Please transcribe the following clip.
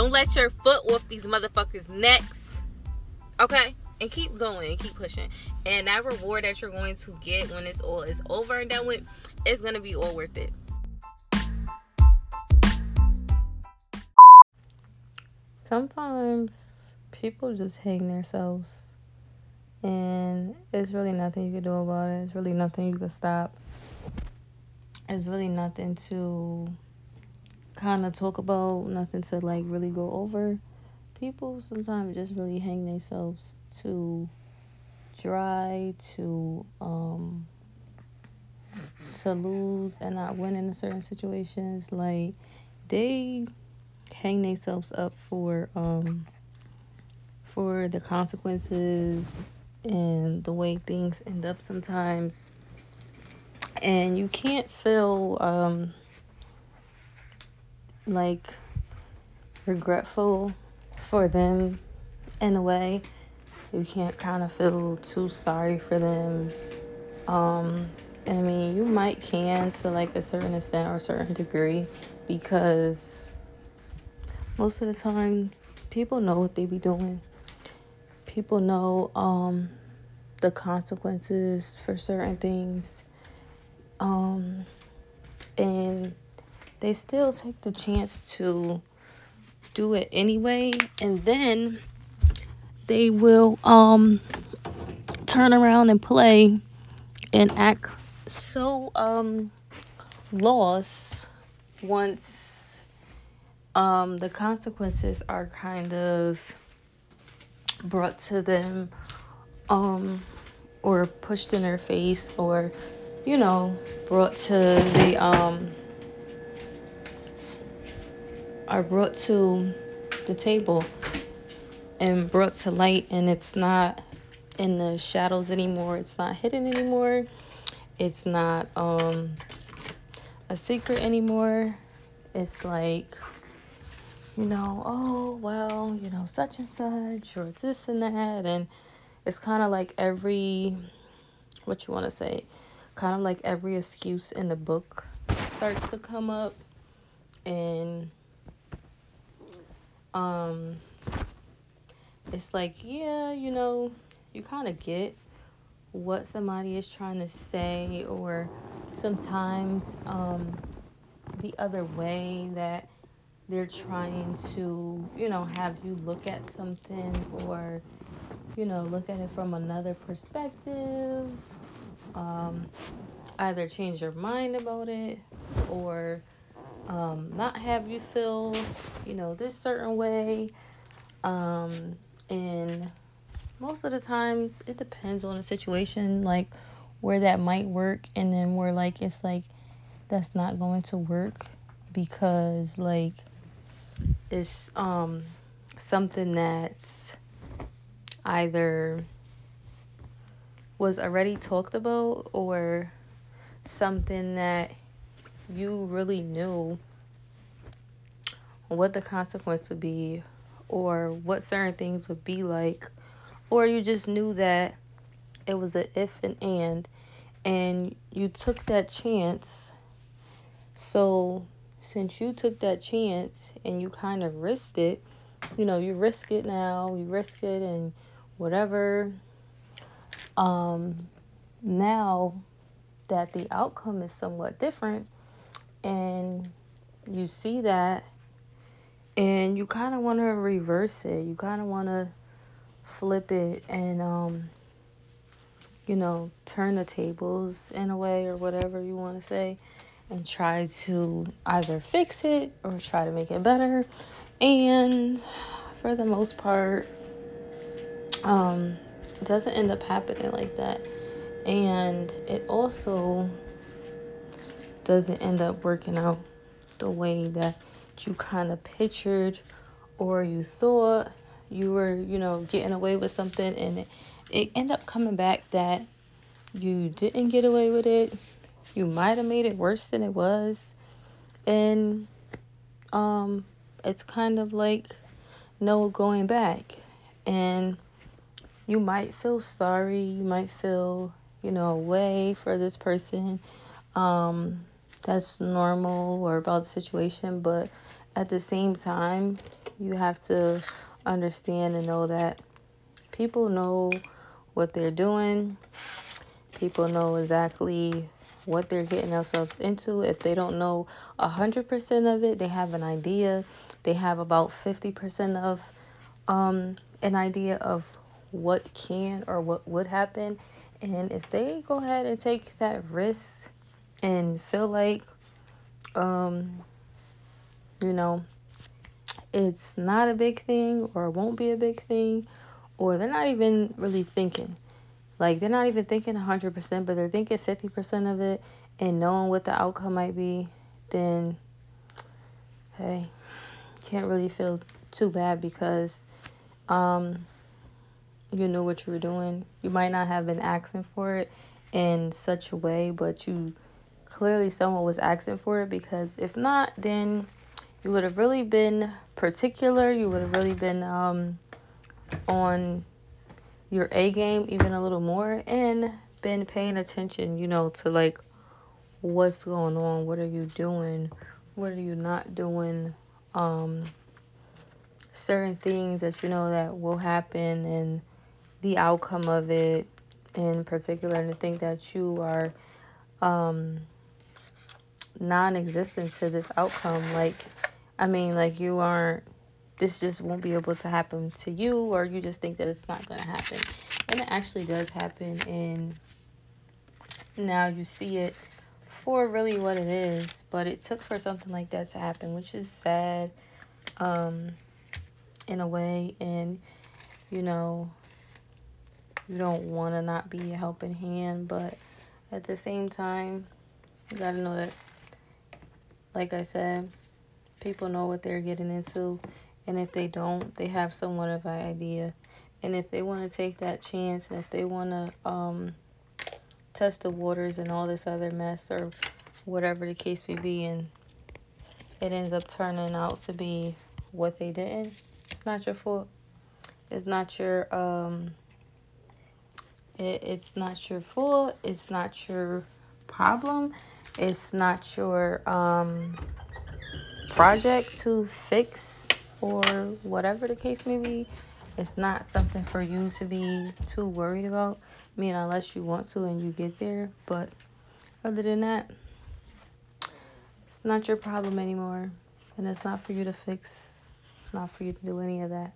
Don't let your foot off these motherfuckers' necks. Okay? And keep going and keep pushing. And that reward that you're going to get when it's all is over and done with, it's gonna be all worth it. Sometimes people just hang themselves and it's really nothing you can do about it. It's really nothing you can stop. It's really nothing to kind of talk about, nothing to like really go over. People sometimes just really hang themselves to dry, to um to lose and not win in certain situations. Like they hang themselves up for um for the consequences and the way things end up sometimes. And you can't feel um, like regretful for them in a way. You can't kind of feel too sorry for them. Um, and I mean, you might can to like a certain extent or a certain degree because most of the time people know what they be doing people know um, the consequences for certain things. Um, and they still take the chance to do it anyway. And then they will um, turn around and play and act so um, lost once um, the consequences are kind of brought to them um or pushed in their face or you know brought to the um are brought to the table and brought to light and it's not in the shadows anymore it's not hidden anymore it's not um a secret anymore it's like you know, oh, well, you know, such and such, or this and that. And it's kind of like every, what you want to say, kind of like every excuse in the book starts to come up. And, um, it's like, yeah, you know, you kind of get what somebody is trying to say, or sometimes, um, the other way that they're trying to, you know, have you look at something or, you know, look at it from another perspective. Um, either change your mind about it or um, not have you feel, you know, this certain way. Um, and most of the times it depends on the situation, like where that might work, and then where like it's like that's not going to work because like it's um, something that's either was already talked about or something that you really knew what the consequence would be or what certain things would be like or you just knew that it was an if and and and you took that chance so since you took that chance and you kind of risked it, you know, you risk it now, you risk it and whatever. Um, now that the outcome is somewhat different and you see that and you kind of want to reverse it, you kind of want to flip it and, um, you know, turn the tables in a way or whatever you want to say and try to either fix it or try to make it better. And for the most part, um, it doesn't end up happening like that. And it also doesn't end up working out the way that you kind of pictured or you thought. You were, you know, getting away with something and it, it end up coming back that you didn't get away with it. You might have made it worse than it was. And um it's kind of like no going back. And you might feel sorry. You might feel you know away for this person. Um that's normal or about the situation but at the same time, you have to understand and know that people know what they're doing. People know exactly what they're getting themselves into. If they don't know 100% of it, they have an idea. They have about 50% of um, an idea of what can or what would happen. And if they go ahead and take that risk and feel like, um, you know, it's not a big thing or it won't be a big thing, or they're not even really thinking. Like, they're not even thinking 100%, but they're thinking 50% of it and knowing what the outcome might be, then, hey, can't really feel too bad because um, you knew what you were doing. You might not have been asking for it in such a way, but you clearly someone was asking for it because if not, then you would have really been particular. You would have really been um, on your A game even a little more and been paying attention, you know, to like what's going on, what are you doing, what are you not doing, um, certain things that you know that will happen and the outcome of it in particular and to think that you are um non-existent to this outcome like i mean like you aren't this just won't be able to happen to you or you just think that it's not going to happen. And it actually does happen and now you see it for really what it is but it took for something like that to happen which is sad um in a way. And you know you don't want to not be a helping hand but at the same time you got to know that like i said people know what they're getting into and if they don't they have somewhat of an idea and if they want to take that chance and if they want to um, test the waters and all this other mess or whatever the case may be and it ends up turning out to be what they didn't it's not your fault. It's not your um it, it's not your fault. It's not your problem. It's not your um project to fix or whatever the case may be. It's not something for you to be too worried about. I mean, unless you want to and you get there. But other than that, it's not your problem anymore. And it's not for you to fix. It's not for you to do any of that.